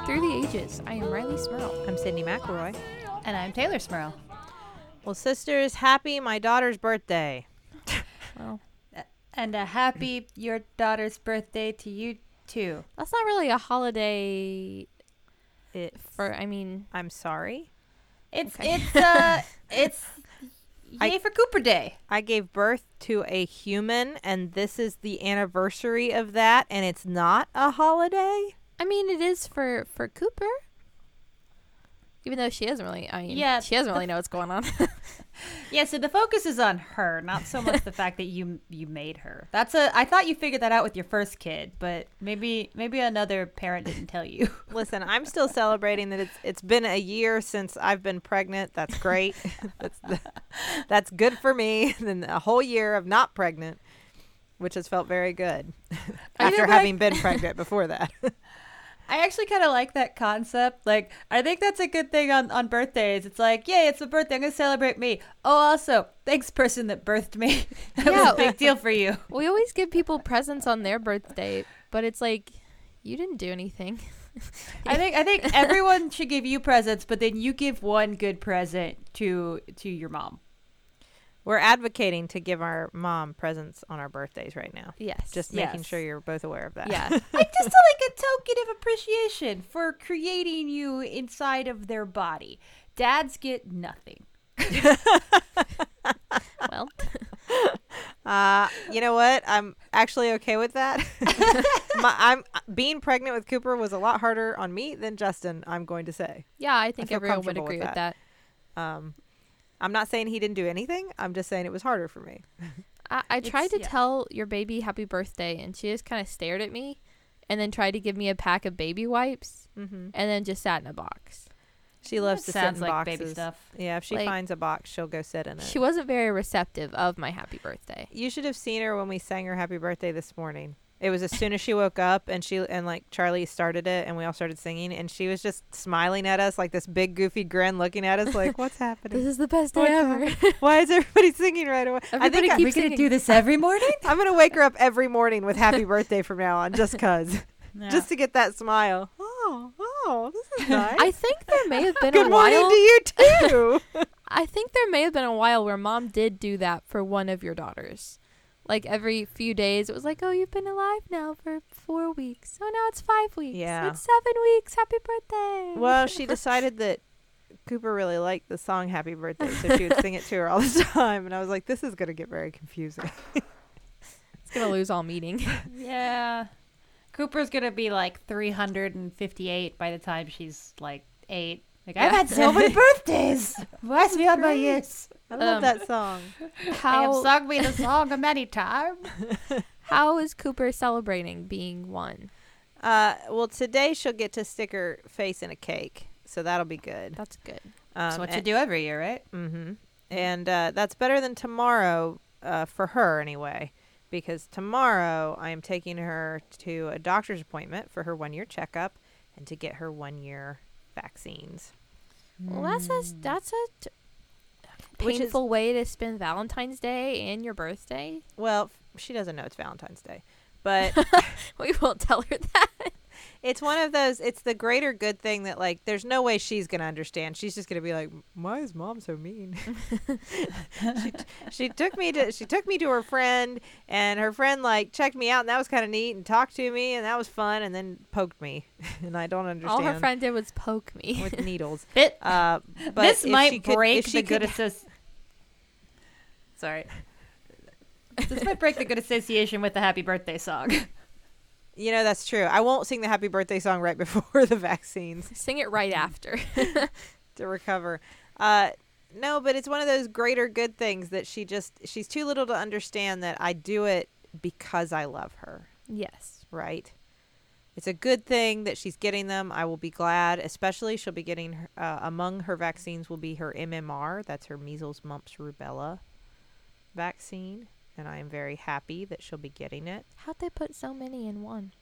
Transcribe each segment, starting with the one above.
Buffering, a sister's guide to teens through the ages. I am Rileigh Smirl. I'm Sydnee McElroy. And I'm Taylor Smirl. Well, sisters, happy my daughter's birthday. Well, And a happy your daughter's birthday to you too. that's not really a holiday It, for, I mean, I'm sorry. It's Okay. it's uh it's I- for Cooper Day. I gave birth to a human, and this is the anniversary of that, and it's not a holiday. I mean, it is for, for Cooper. Even though she doesn't really, I mean, Yeah, she doesn't really know what's going on. Yeah, so the focus is on her, not so much the fact that you you made her. That's a I thought you figured that out with your first kid, but maybe maybe another parent didn't tell you. Listen, I'm still celebrating that it's it's been a year since I've been pregnant. That's great. that's that's good for me. Then a whole year of not pregnant, which has felt very good after did like- having been pregnant before that. I actually kind of like that concept. Like, I think that's a good thing on, on birthdays. It's like, yay, it's a birthday. I'm going to celebrate me. Oh, also, thanks, person that birthed me. that was Yeah. a big deal for you. we always give people presents on their birthday, but it's like, you didn't do anything. I think I think everyone should give you presents, but then you give one good present to to your mom. We're advocating to give our mom presents on our birthdays right now. Yes. Just making Yes. sure you're both aware of that. yeah. Like just like a token of appreciation for creating you inside of their body. Dads get nothing. well, Uh, you know what? I'm actually okay with that. My, I'm being pregnant with Cooper was a lot harder on me than Justin. I'm going to say. yeah, I think feel everyone would comfortable with agree with that. Um, I'm not saying he didn't do anything. I'm just saying it was harder for me. I, I tried to yeah. tell your baby happy birthday, and she just kind of stared at me, and then tried to give me a pack of baby wipes, Mm-hmm. and then just sat in a box. She loves That to sounds sit in like boxes. baby stuff. Yeah, if she Like- finds a box, she'll go sit in it. She wasn't very receptive of my happy birthday. you should have seen her when we sang her happy birthday this morning. It was as soon as she woke up and she and like Charlie started it and we all started singing and she was just smiling at us like this big goofy grin looking at us like what's happening? This is the best day What's ever. Why is everybody singing right away? I Everybody think I- keeps we gonna do this every morning? I'm gonna wake her up every morning with happy birthday from now on, just cause, just to get that smile. Oh, oh, this is nice. I think there may have been Good a morning to you too. I think there may have been a while where mom did do that for one of your daughters. Like every few days, it was like, "Oh, you've been alive now for four weeks. Oh, now it's five weeks. Yeah. it's seven weeks. Happy birthday." well, she decided that Cooper really liked the song "Happy Birthday," so she would sing it to her all the time, and I was like, "This is gonna get very confusing." it's gonna lose all meaning. Yeah. Cooper's gonna be like 358 by the time she's like eight. Like I've had so many birthdays. Why's me on my Great. years? I love Um, that song. I have How sung me the song a many times. how is Cooper celebrating being one? Uh, well, today she'll get to stick her face in a cake, so that'll be good. That's good. Um, That's what you do every year, right? Mm-hmm. And uh, that's better than tomorrow uh, for her anyway, because tomorrow I am taking her to a doctor's appointment for her one-year checkup and to get her one-year vaccines. Well, that's a that's a t- Which is- painful way to spend Valentine's Day and your birthday. Well, she doesn't know it's Valentine's Day, but We won't tell her that. It's one of those. It's the greater good thing that like there's no way she's gonna understand. She's just gonna be like, "Why is mom so mean?" she, she took me to she took me to her friend, and her friend like checked me out, and that was kind of neat, and talked to me, and that was fun, and then poked me, and I don't understand. All her friend did was poke me. with needles. It, Uh, but this might could- break the good association. Sorry. this might break the good association with the happy birthday song. You know that's true. I won't sing the happy birthday song right before the vaccines. Sing it right after. to recover. Uh, no, but it's one of those greater good things that she just she's too little to understand that I do it because I love her, yes. right? It's a good thing that she's getting them. I will be glad, especially she'll be getting her, uh, among her vaccines will be her MMR, that's her measles, mumps, rubella vaccine, and I am very happy that she'll be getting it. How'd they put so many in one?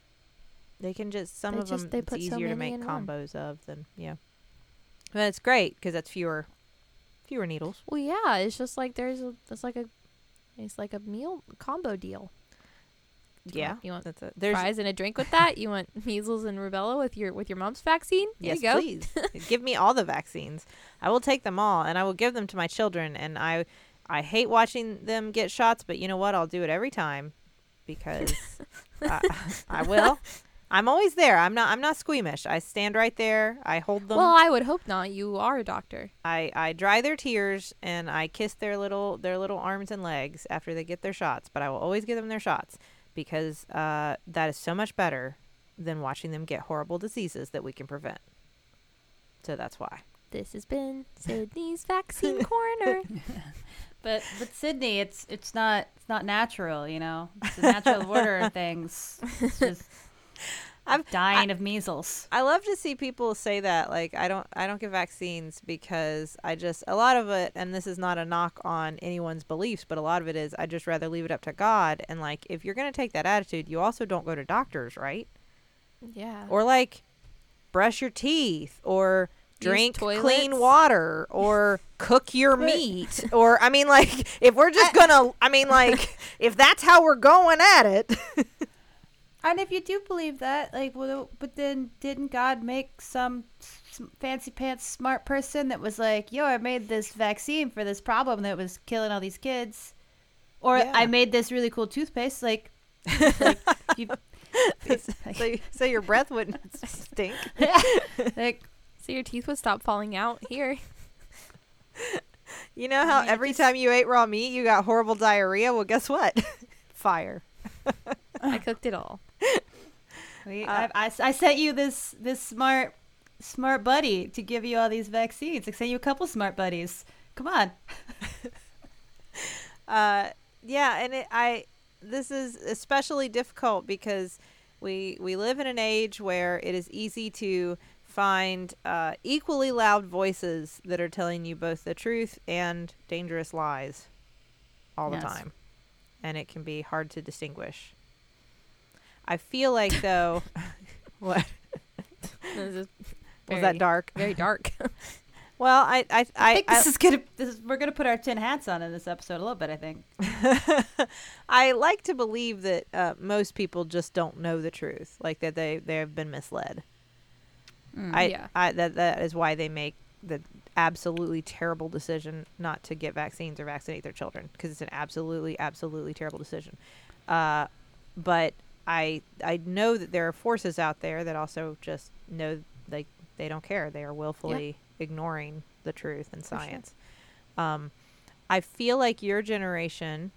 They can just some They of just- them they it's put so easier to make in one. combos of than yeah. But it's great because that's fewer fewer needles. Well, yeah, it's just like there's a it's like a it's like a meal combo deal. You Yeah, want- you want that's it. There's fries and a drink with that? You want measles and rubella with your with your mom's vaccine? There yes, you go. please give me all the vaccines. I will take them all, and I will give them to my children. And I, I hate watching them get shots, but you know what? I'll do it every time because I, I will. I'm always there. I'm not. I'm not squeamish. I stand right there. I hold them. Well, I would hope not. You are a doctor. I, I dry their tears and I kiss their little their little arms and legs after they get their shots. But I will always give them their shots because uh, that is so much better than watching them get horrible diseases that we can prevent. So that's why. This has been Sydnee's vaccine corner. But but Sydnee, it's it's not it's not natural, you know. It's a natural order of things. It's just I'm dying of measles. I love to see people say that like I don't I don't get vaccines because I just a lot of it and this is not a knock on anyone's beliefs but a lot of it is I just rather leave it up to God and like if you're going to take that attitude you also don't go to doctors, right? yeah. or like brush your teeth or Use drink toilets. clean water or cook your meat or i mean like if we're just gonna i mean like if that's how we're going at it And if you do believe that, like, well, but then didn't God make some fancy pants smart person that was like, "Yo, I made this vaccine for this problem that was killing all these kids," or Yeah. I made this really cool toothpaste, like, like, you, so, so your breath wouldn't stink like So your teeth would stop falling out here. you know how mean, every time you ate raw meat you got horrible diarrhea well guess what fire I cooked it all. we, Uh, I, I, I sent you this this smart smart buddy to give you all these vaccines. I sent you a couple smart buddies. Come on. uh yeah and it i this is especially difficult because we we live in an age where it is easy to find uh, equally loud voices that are telling you both the truth and dangerous lies all the Yes. time and it can be hard to distinguish i feel like though what is was that dark Very dark. well i i I i, think this is gonna. This is, we're gonna put our tin hats on in this episode a little bit. I think. I like to believe that uh, most people just don't know the truth, like that they they have been misled. I, Yeah. I that that is why they make the absolutely terrible decision not to get vaccines or vaccinate their children because it's an absolutely absolutely terrible decision. Uh, but I I know that there are forces out there that also just know like they don't care. They are willfully ignoring the truth and sure. science. Um, I feel like your generation,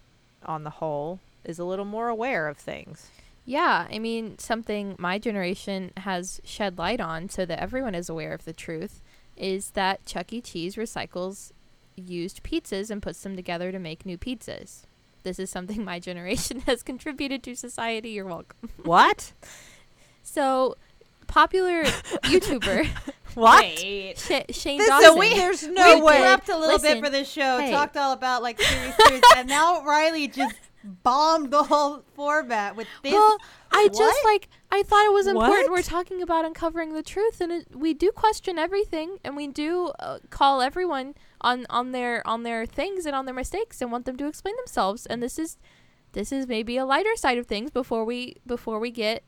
on the whole, is a little more aware of things. Yeah, I mean, something my generation has shed light on so that everyone is aware of the truth is that Chuck E. Cheese recycles used pizzas and puts them together to make new pizzas. This is something my generation has contributed to society. You're welcome. What? So, popular YouTuber What? Wait. Sh- Shane This- Dawson. so we, there's no way. we way. prepped a little Listen, bit for this show, hey. talked all about like serious truth, and now Rileigh just bombed the whole format with this. Well, I just like I thought it was important. What? We're talking about uncovering the truth, and it, we do question everything, and we do uh, call everyone on on their on their things and on their mistakes, and want them to explain themselves. And this is this is maybe a lighter side of things before we before we get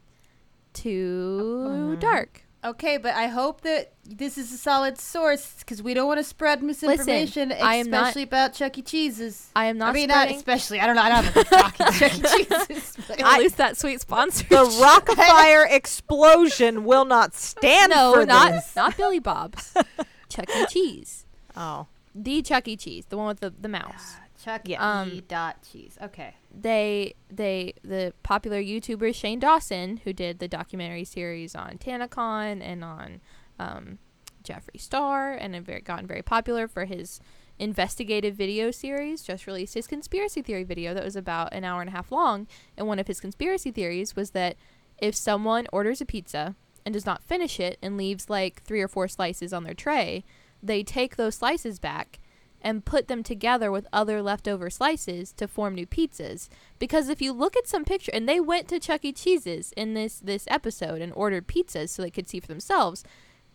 too Mhm. dark. Okay, but I hope that this is a solid source because we don't want to spread misinformation, I am not- especially about Chuck E. Cheese's. I am not I mean, spreading. not especially. I don't know. I don't have a talking Chuck E. Cheese's. but- I lose that sweet sponsor. The Rockafire explosion will not stand no, for not this. not Billy Bob's. Chuck E. Cheese, Oh, the Chuck E. Cheese, the one with the the mouse. Chuck Yeah. E. Dot cheese. Okay. they they the popular YouTuber Shane Dawson, who did the documentary series on TanaCon and on um, Jeffree Star, and have very, gotten very popular for his investigative video series, just released his conspiracy theory video that was about an hour and a half long. And one of his conspiracy theories was that if someone orders a pizza and does not finish it and leaves like three or four slices on their tray, they take those slices back and put them together with other leftover slices to form new pizzas. Because if you look at some picture, and they went to Chuck E. Cheese's in this this episode and ordered pizzas so they could see for themselves.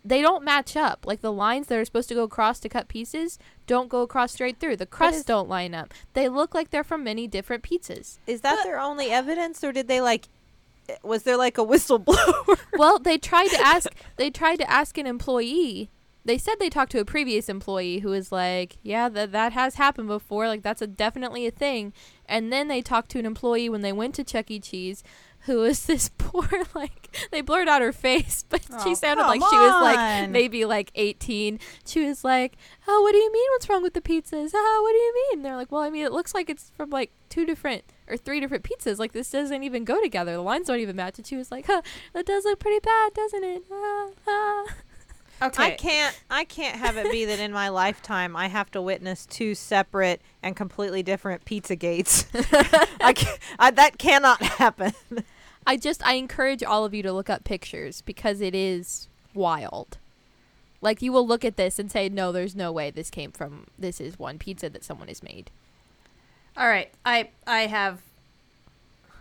they don't match up. Like the lines that are supposed to go across to cut pieces don't go across straight through. The crusts is- don't line up. They look like they're from many different pizzas. Is that their only evidence, or did they like? Was there like a whistleblower? well, they tried to ask. They tried to ask an employee. They said they talked to a previous employee who was like, "Yeah, that that has happened before. Like that's a definitely a thing." And then they talked to an employee when they went to Chuck E. Cheese, who was this poor like they blurred out her face, but she Oh, sounded like come she was like maybe like 18. She was like, "Oh, what do you mean? What's wrong with the pizzas? Oh, what do you mean?" They're like, "Well, I mean, it looks like it's from like two different." Or three different pizzas. Like this doesn't even go together. The lines don't even match. And she was like, "Huh, that does look pretty bad, doesn't it?" Ah, ah. Okay. I can't. I can't have it be that in my lifetime I have to witness two separate and completely different pizza gates. I, ca I that cannot happen. I just I encourage all of you to look up pictures because it is wild. Like you will look at this and say, "No, there's no way this came from this is one pizza that someone has made." All right. I I have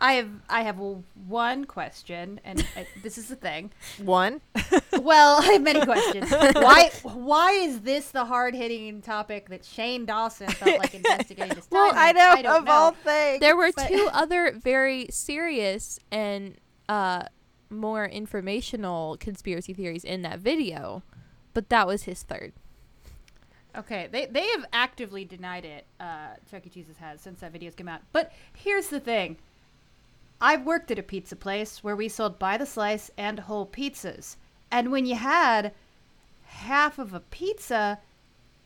I have I have one question, and I, this is the thing. One. Well, I have many questions. Why why is this the hard hitting topic that Shane Dawson felt like investigating this time? Well, I know don't of all things. There were But- two other very serious and uh more informational conspiracy theories in that video, but that was his third. Okay, they they have actively denied it. Uh, Chuck E. Cheese's has since that video's come out. But here's the thing: I've worked at a pizza place where we sold by the slice and whole pizzas, and when you had half of a pizza,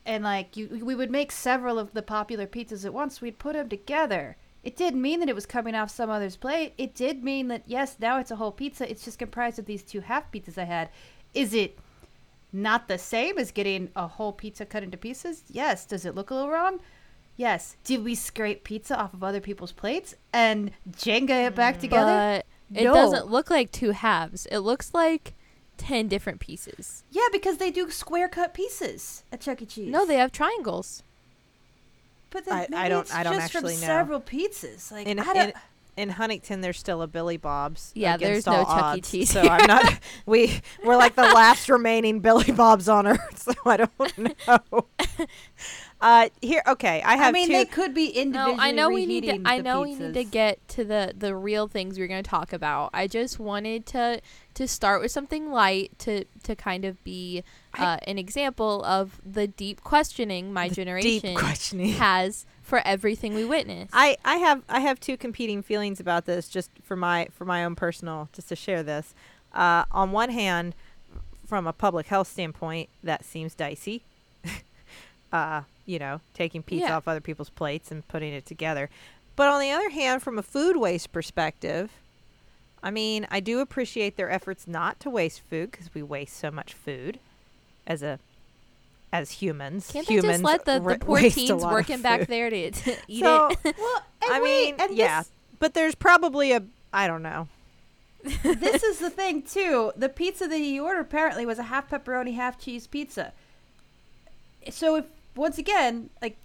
and like you, we would make several of the popular pizzas at once. We'd put them together. It didn't mean that it was coming off some other's plate. It did mean that yes, now it's a whole pizza. It's just comprised of these two half pizzas I had. Is it not the same as getting a whole pizza cut into pieces? Yes. Does it look a little wrong? Yes. Did we scrape pizza off of other people's plates and Jenga it back mm. together? But it No. doesn't look like two halves. It looks like 10 different pieces. yeah, because they do square cut pieces at Chuck E. Cheese. No, they have triangles. But then I- I don't- it's I don't just actually from know. several pizzas. Like in, I don't, in, in Huntington, there's still a Billy Bob's. Yeah, against there's no all Chuck E. Cheese So I'm not. We we're like the last remaining Billy Bobs on Earth. So I don't know. Uh, here, okay. I have I mean, two. they could be individually No, I know we need to. I the know we need to get to the the real things we're going to talk about. I just wanted to to start with something light to to kind of be uh, an example of the deep questioning my deep generation questioning. has for everything we witness. I, I have I have two competing feelings about this just for my for my own personal just to share this. Uh, on one hand, from a public health standpoint, that seems dicey. uh, you know, taking pizza Yeah. off other people's plates and putting it together. But on the other hand, from a food waste perspective, I mean, I do appreciate their efforts not to waste food because we waste so much food as a as humans. Can't they humans just let the, the poor waste a teens working back there to, to eat So, it? Well, I wait, mean, and yeah, this- but there's probably a I don't know. this is the thing too. The pizza that he ordered apparently was a half pepperoni, half cheese pizza. So if once again, like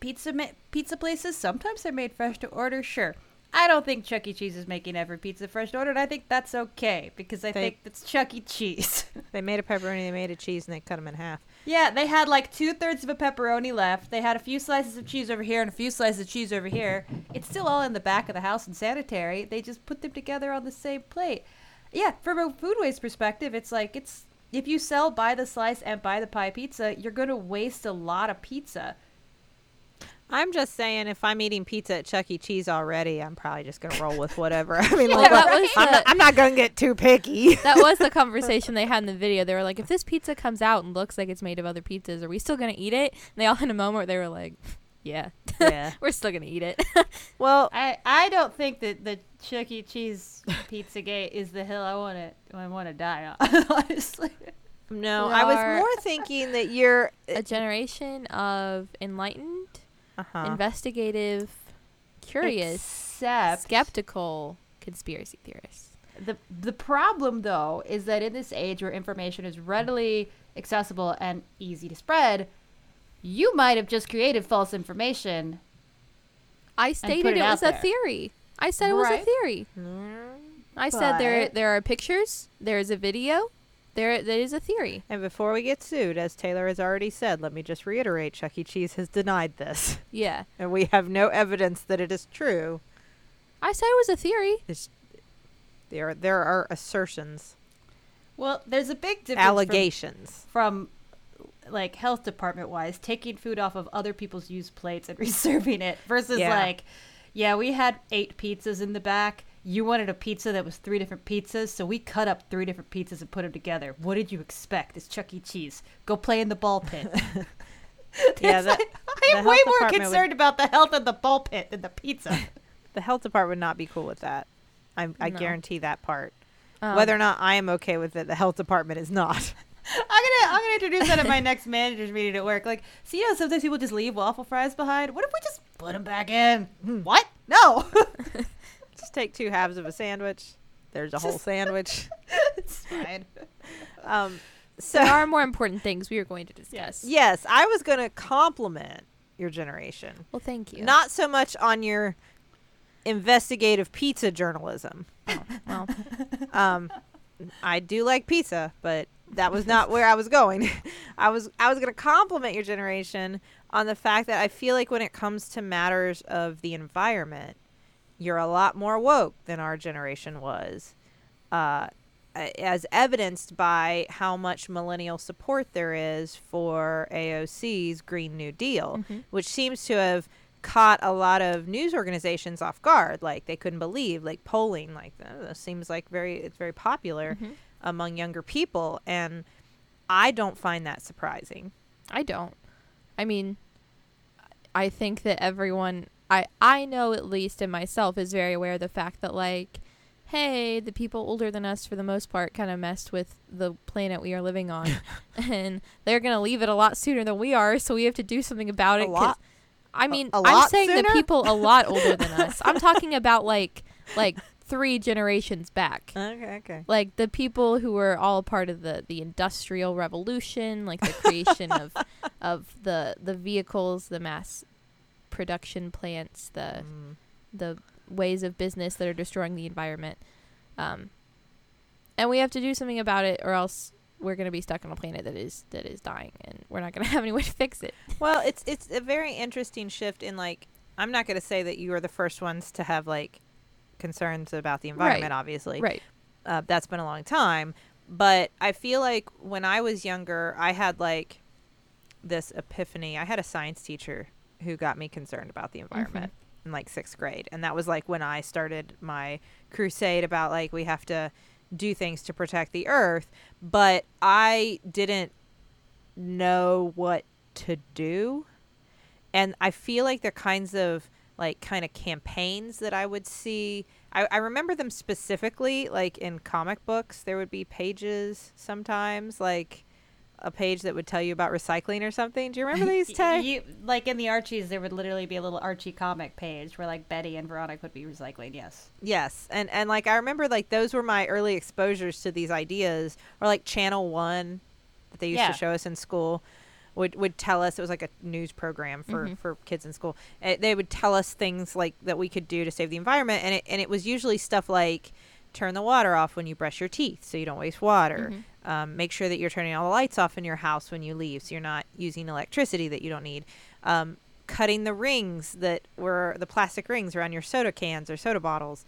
pizza ma- pizza places, sometimes they're made fresh to order. Sure, I don't think Chuck E. Cheese is making every pizza fresh to order, and I think that's okay because I They- think it's Chuck E. Cheese. They made a pepperoni, they made a cheese, and they cut them in half. yeah, they had like two thirds of a pepperoni left. They had a few slices of cheese over here and a few slices of cheese over here. It's still all in the back of the house and sanitary. They just put them together on the same plate. Yeah, from a food waste perspective, it's like it's if you sell by the slice and by the pie pizza, you're gonna waste a lot of pizza. I'm just saying, if I'm eating pizza at Chuck E. Cheese already, I'm probably just gonna roll with whatever. I mean, Well, like, that was I'm, the- not, I'm not gonna get too picky. that was the conversation they had in the video. They were like, if this pizza comes out and looks like it's made of other pizzas, are we still going to eat it? And they all had a moment where they were like, yeah, yeah. we're still going to eat it. Well, I I don't think that the Chuck E. Cheese pizza gate is the hill I want to I want to die on. Honestly. no, We I was more thinking that you're. a generation of enlightened, Uh-huh. investigative, curious, Except skeptical conspiracy theorists. The the problem though is that in this age where information is readily accessible and easy to spread, you might have just created false information. I stated it it, out was a there. theory. I said it was a Right. theory. I said there there are pictures, there is a video, there that is a theory. And before we get sued, as Taylor has already said, let me just reiterate Chuck E. Cheese has denied this. Yeah, And we have no evidence that it is true. I said it was a theory. It's, there, there are assertions, Well, there's a big difference from- allegations. from, like health department wise, taking food off of other people's used plates and reserving it versus Yeah. like, yeah, we had eight pizzas in the back. You wanted a pizza that was three different pizzas, so we cut up three different pizzas and put them together. What did you expect? It's Chuck E. Cheese. Go play in the ball pit. Yeah, the- like, I am way more department would- concerned about the health of the ball pit than the pizza. The health department would not be cool with that. I, I No. guarantee that part. Um, Whether or not I am okay with it, the health department is not. I'm gonna I'm gonna introduce that at my next managers meeting at work. Like, see how sometimes people just leave waffle fries behind. What if we just put them back in? What? No. Just take two halves of a sandwich. There's a whole sandwich. it's fine. Um, so there are more important things we are going to discuss. yes, I was going to compliment your generation, Well, thank you. not so much on your investigative pizza journalism. well, Um, I do like pizza, but that was not where I was going. I was I was going to compliment your generation on the fact that I feel like when it comes to matters of the environment, you're a lot more woke than our generation was. Uh, as evidenced by how much millennial support there is for AOC's Green New Deal, Mhm. which seems to have caught a lot of news organizations off guard. Like they couldn't believe, like polling, like uh, this seems like very it's very popular mhm. Among younger people, and I don't find that surprising. I don't. I mean, I think that everyone, I I know at least, and myself is very aware of the fact that like, hey, the people older than us for the most part kind of messed with the planet we are living on, and they're gonna leave it a lot sooner than we are, so we have to do something about A it. lot- I mean, a I'm saying the people a lot older than us. I'm talking about like like three generations back Okay, okay. like the people who were all part of the the industrial revolution like the creation of of the the vehicles the mass production plants the Mm. the ways of business that are destroying the environment um and we have to do something about it or else we're going to be stuck on a planet that is that is dying and we're not going to have any way to fix it Well, it's it's a very interesting shift in like I'm not going to say that you are the first ones to have like concerns about the environment. Obviously, right uh, that's been a long time. But I feel like when I was younger, I had like this epiphany. I had a science teacher who got me concerned about the environment in like sixth grade. And that was like when I started my crusade about like we have to do things to protect the earth. But I didn't know what to do. And I feel like they're kinds of like kind of campaigns that I would see. I, I remember them specifically, like in comic books, there would be pages sometimes, like a page that would tell you about recycling or something. Do you remember these, Tay? You, like in the Archies, there would literally be a little Archie comic page where like Betty and Veronica would be recycling. Yes. Yes, and and like I remember like those were my early exposures to these ideas, or like Channel One that they used Yeah. to show us in school would would tell us it was like a news program for Mhm. for kids in school. Uh they would tell us things like that we could do to save the environment, and it and it was usually stuff like turn the water off when you brush your teeth so you don't waste water. Mhm. Um, make sure that you're turning all the lights off in your house when you leave so you're not using electricity that you don't need. Um, cutting the rings that were the plastic rings around your soda cans or soda bottles.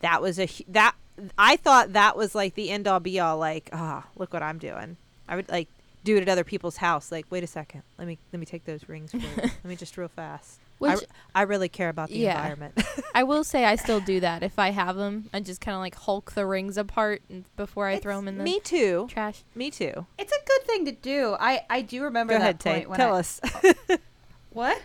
That was a that I thought that was like the end all be all. Like, ah, look what I'm doing. I would like do it at other people's house. Like, wait a second, let me let me take those rings. For you. let me just real fast. I, Which- r- I really care about the Yeah. environment. I will say I still do that if I have them. I just kind of like hulk the rings apart and before I throw 'em throw them in the me too. trash. Me too. It's a good thing to do. I I do remember Go that ahead, Tay. point when Tell I, us. what.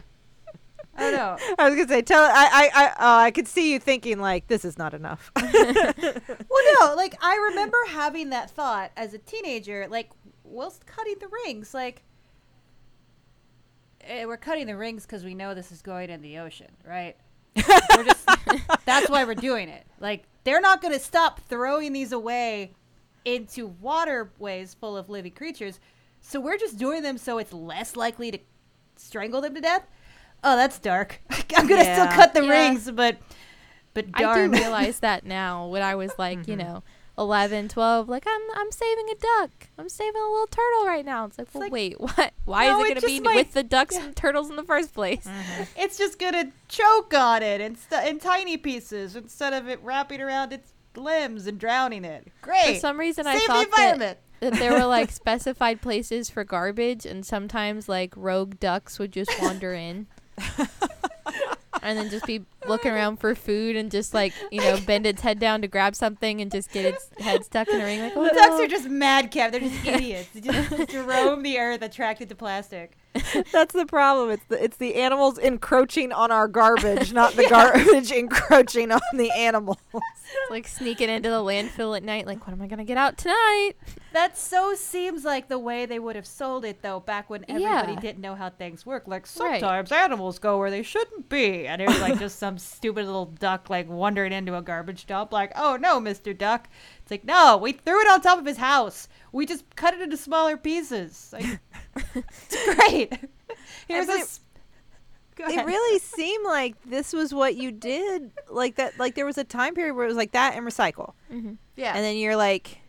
I don't know. I was gonna say, tell. I I I, uh, I could see you thinking like, this is not enough. Well, no, like I remember having that thought as a teenager, like whilst cutting the rings, like eh, we're cutting the rings because we know this is going in the ocean, right? we're just that's why we're doing it. Like they're not going to stop throwing these away into waterways full of living creatures, so we're just doing them so it's less likely to strangle them to death. Oh, that's dark. I'm gonna Yeah. still cut the Yeah. rings, but but I do realize that now when I was like, you Mhm. know, 11, 12, like I'm I'm saving a duck. I'm saving a little turtle right now. It's like, well, like- wait, what? Why No, is it it going to be might- with the ducks yeah. and turtles in the first place? Mm-hmm. It's just gonna choke on it in, st- in tiny pieces instead of it wrapping around its limbs and drowning it. Great. For some reason, I Save the thought that, that there were like specified places for garbage, and sometimes like rogue ducks would just wander in. And then just be looking around for food and just like, you know, bend its head down to grab something and just get its head stuck in a ring. Like, oh, The ducks no. are just madcap. They're just idiots. They just, just roam the earth attracted to plastic. That's the problem. It's the it's the animals encroaching on our garbage, not the garbage encroaching on the animals. like sneaking into the landfill at night. Like, what am I gonna get out tonight? That so seems like the way they would have sold it though back when everybody Yeah. didn't know how things work. Like Right. sometimes animals go where they shouldn't be, and there's like just some stupid little duck like wandering into a garbage dump. Like, oh no, Mister Duck. It's like no, we threw it on top of his house. We just cut it into smaller pieces. Like, it's great. Here's but a. it- It really seemed like this was what you did. Like that. Like there was a time period where it was like that and recycle, Mm-hmm. yeah. and then you're like,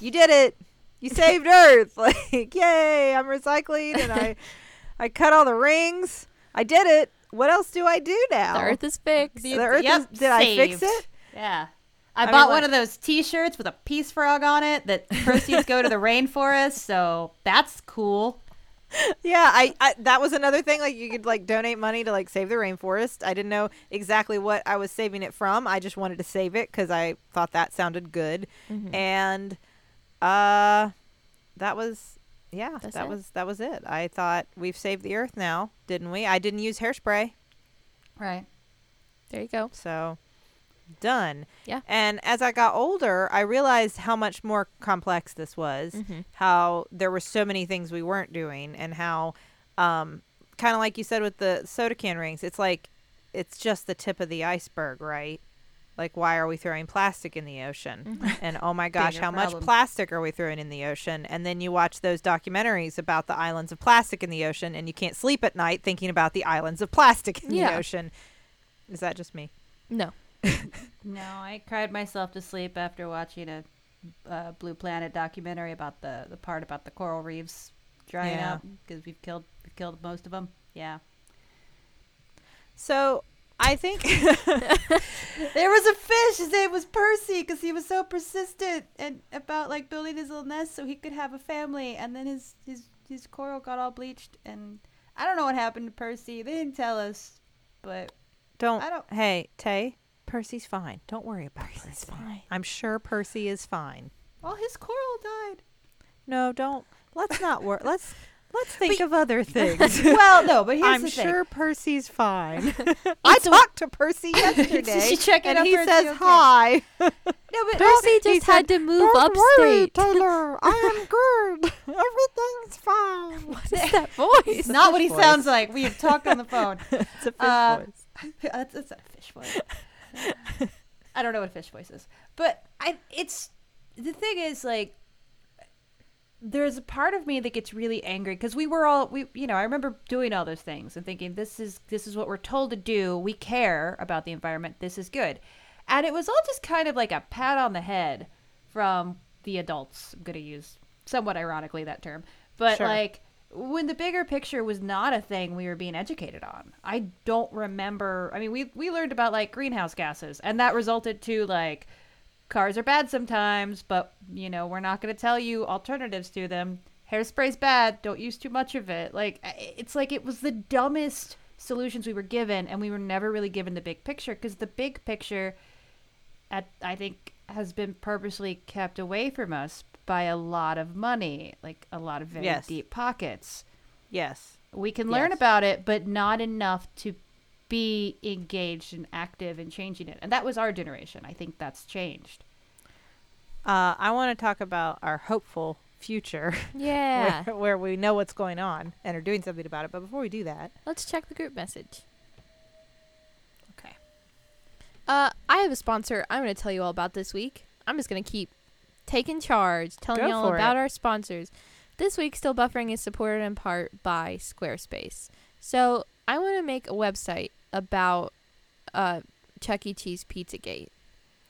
you did it. You saved Earth. Like, yay! I'm recycling, and I, I cut all the rings. I did it. What else do I do now? The Earth is fixed. The Earth Yep, is- did I fix it? Yeah. I, I mean, bought like- one of those T-shirts with a peace frog on it that proceeds go to the rainforest, so that's cool. Yeah, I, I that was another thing. Like you could like donate money to like save the rainforest. I didn't know exactly what I was saving it from. I just wanted to save it because I thought that sounded good, Mhm. and uh, that was yeah, That's that it? was that was it. I thought we've saved the earth now, didn't we? I didn't use hairspray, Right. There you go. so done. Yeah. And as I got older, I realized how much more complex this was. Mhm. how there were so many things we weren't doing and how um kind of like you said with the soda can rings it's like it's just the tip of the iceberg right like why are we throwing plastic in the ocean and oh my gosh how much plastic are we throwing in the ocean and then you watch those documentaries about the islands of plastic in the ocean and you can't sleep at night thinking about the islands of plastic in Yeah. the ocean is that just me No. No, I cried myself to sleep after watching a uh, Blue Planet documentary about the the part about the coral reefs drying Yeah. up because we've killed we've killed most of them. Yeah. so i think There was a fish. His name was Percy because he was so persistent and about like building his little nest so he could have a family. And then his his his coral got all bleached, and I don't know what happened to Percy. They didn't tell us, but don't, I don't- hey tay percy's fine don't worry about percy fine. i'm sure percy is fine well, his coral died. No, don't. Let's not worry. Let's let's think of other things. well, no, but here's I'm the sure Percy's fine. I talked to Percy yesterday, she and he says hi. thing. No, but Percy just said, had to move Don't worry, upstate. Taylor. I am good. Everything's fine. What is that voice? it's not what he fish sounds like. We have talked on the phone. it's a fish Uh, voice. that's, that's a fish voice. I don't know what fish voice is, but I. It's the thing is like. There's a part of me that gets really angry because we were all we you know I remember doing all those things and thinking this is this is what we're told to do we care about the environment this is good, and it was all just kind of like a pat on the head from the adults. I'm gonna use somewhat ironically that term, but Sure. like when the bigger picture was not a thing we were being educated on. I don't remember. I mean, we we learned about like greenhouse gases, and that resulted to like cars are bad sometimes, but you know we're not going to tell you alternatives to them. Hairspray's bad. Don't use too much of it. Like it's like it was the dumbest solutions we were given, and we were never really given the big picture because the big picture, at I think, has been purposely kept away from us by a lot of money, like a lot of very Yes. deep pockets. Yes. We can learn Yes. about it, but not enough to be engaged and active in changing it. And that was our generation. I think that's changed. Uh, I want to talk about our hopeful future, Yeah. where, where we know what's going on and are doing something about it. But before we do that, Let's check the group message. Okay. Uh, I have a sponsor. I'm going to tell you all about this week. I'm just going to keep taking charge, telling Go you all about it. our sponsors. This week, Still Buffering is supported in part by Squarespace. So I want to make a website about uh, Chuck E. Cheese Pizzagate.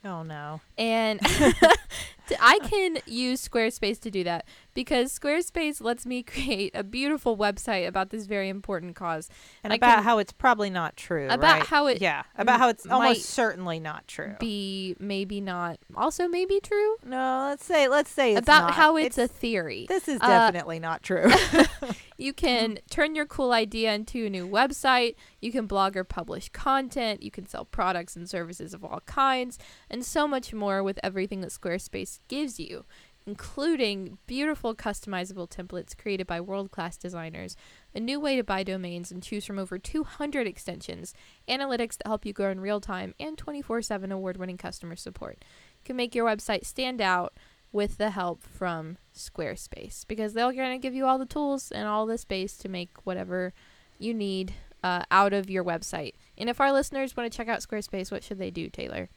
oh no, And I can use Squarespace to do that because Squarespace lets me create a beautiful website about this very important cause. and I about can how it's probably not true. About right? how it yeah, about how it's almost certainly not true. Be maybe not, also maybe true no, let's say let's say it's about not. how it's, a theory. This is uh, definitely not true. You can turn your cool idea into a new website. You can blog or publish content. You can sell products and services of all kinds, and so much more with everything that Squarespace gives you, including beautiful customizable templates created by world class designers, a new way to buy domains and choose from over 200 extensions, analytics that help you grow in real time, and 24 7 award winning customer support. You can make your website stand out with the help from Squarespace because they're going to give you all the tools and all the space to make whatever you need uh, out of your website. And if our listeners want to check out Squarespace, what should they do, Taylor?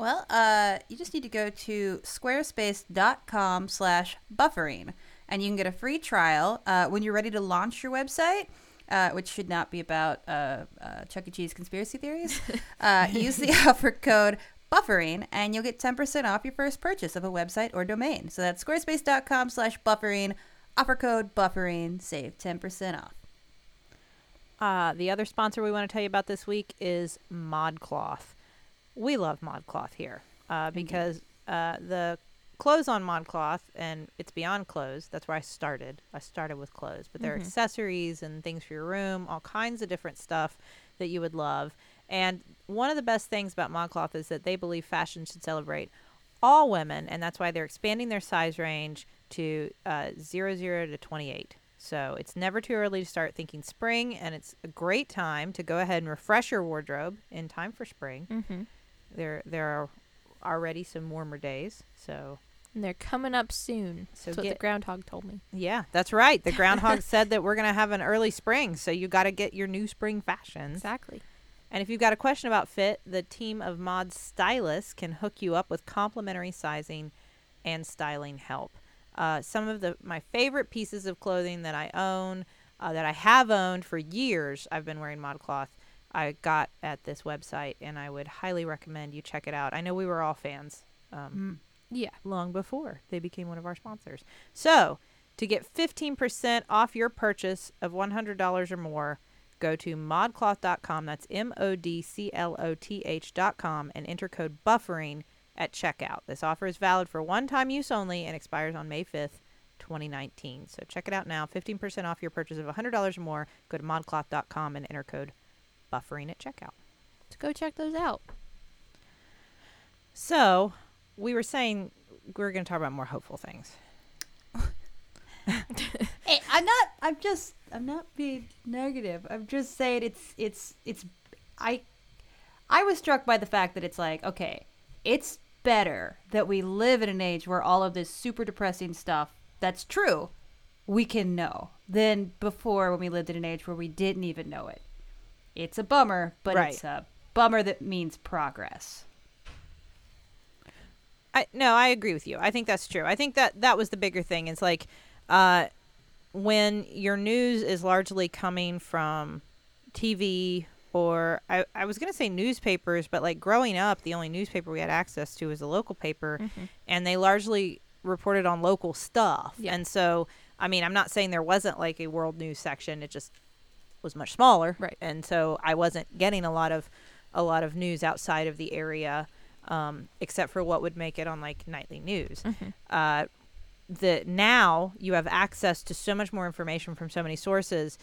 Well, uh, you just need to go to squarespace.com slash buffering, and you can get a free trial uh, when you're ready to launch your website, uh, which should not be about uh, uh, Chuck E. Cheese conspiracy theories. Uh, use the offer code buffering, and you'll get 10% off your first purchase of a website or domain. So that's squarespace.com slash buffering, offer code buffering, save 10% off. Uh, the other sponsor we want to tell you about this week is ModCloth. We love ModCloth here uh, because uh, the clothes on ModCloth, and it's beyond clothes. That's where I started. I started with clothes, but there are Mhm. accessories and things for your room, all kinds of different stuff that you would love. And one of the best things about ModCloth is that they believe fashion should celebrate all women, and that's why they're expanding their size range to uh, 00 to 28. So it's never too early to start thinking spring, and it's a great time to go ahead and refresh your wardrobe in time for spring. Mm-hmm. There, there are already some warmer days, so And they're coming up soon. So That's what the groundhog told me. yeah, that's right. The groundhog said that we're gonna have an early spring, so you got to get your new spring fashions. Exactly. And if you've got a question about fit, the team of mod stylists can hook you up with complimentary sizing and styling help. Uh, some of the my favorite pieces of clothing that I own, uh, that I have owned for years, I've been wearing ModCloth. I got at this website, and I would highly recommend you check it out. I know we were all fans um, Yeah. long before they became one of our sponsors. So, to get 15% off your purchase of $100 or more, go to modcloth.com. That's M O D C L O T H.com and enter code buffering at checkout. This offer is valid for one time use only and expires on May 5th, 2019. So, check it out now. 15% off your purchase of $100 or more. Go to modcloth.com and enter code buffering at checkout. So go check those out. So, we were saying we are going to talk about more hopeful things. Hey, I'm not. I'm just. I'm not being negative. I'm just saying it's. It's. It's. I. I was struck by the fact that it's like, okay, it's better that we live in an age where all of this super depressing stuff that's true, we can know than before when we lived in an age where we didn't even know it. It's a bummer, but Right. it's a bummer that means progress. I no, I agree with you. I think that's true. I think that that was the bigger thing. It's like uh, when your news is largely coming from TV or I, I was gonna say newspapers, but like growing up, the only newspaper we had access to was a local paper, and they largely reported on local stuff. Yeah. And so, I mean, I'm not saying there wasn't like a world news section. It just was much smaller, Right. And so I wasn't getting a lot of a lot of news outside of the area, um, except for what would make it on like nightly news. Uh, the now you have access to so much more information from so many sources.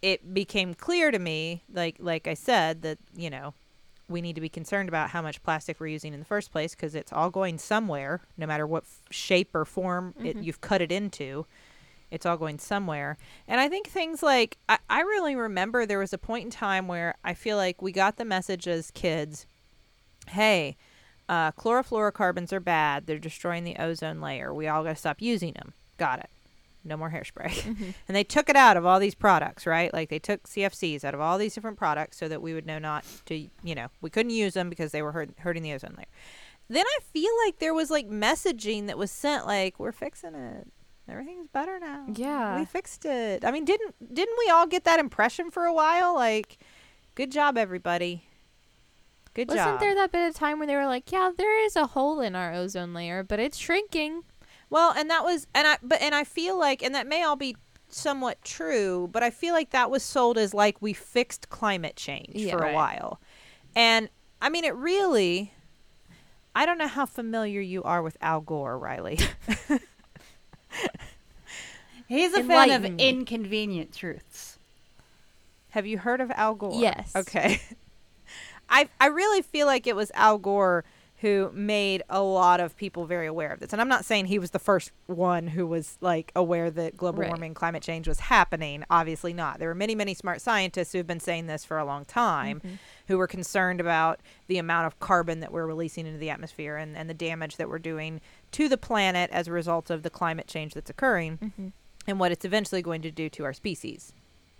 It became clear to me, like like I said, that you know we need to be concerned about how much plastic we're using in the first place because it's all going somewhere, no matter what f- shape or form it, you've cut it into. It's all going somewhere. And I think things like, I, I really remember there was a point in time where I feel like we got the message as kids hey, uh, chlorofluorocarbons are bad. They're destroying the ozone layer. We all got to stop using them. Got it. No more hairspray. and they took it out of all these products, right? Like they took CFCs out of all these different products so that we would know not to, you know, we couldn't use them because they were hurt, hurting the ozone layer. Then I feel like there was like messaging that was sent like we're fixing it. Everything's better now. Yeah. We fixed it. I mean, didn't didn't we all get that impression for a while like good job everybody. Good job. Wasn't there that bit of time when they were like, yeah, there is a hole in our ozone layer, but it's shrinking? Well, and that was and I but and I feel like and that may all be somewhat true, but I feel like that was sold as like we fixed climate change Yeah. for a while. And I mean it really I don't know how familiar you are with Al Gore, Rileigh. He's a fan of inconvenient truths. Have you heard of Al Gore? Yes. Okay. I I really feel like it was Al Gore who made a lot of people very aware of this. And I'm not saying he was the first one who was like aware that global Right. warming, climate change was happening. Obviously not. There were many, many smart scientists who have been saying this for a long time Mm-hmm. Who were concerned about the amount of carbon that we're releasing into the atmosphere and, and the damage that we're doing to the planet as a result of the climate change that's occurring Mm-hmm. and what it's eventually going to do to our species,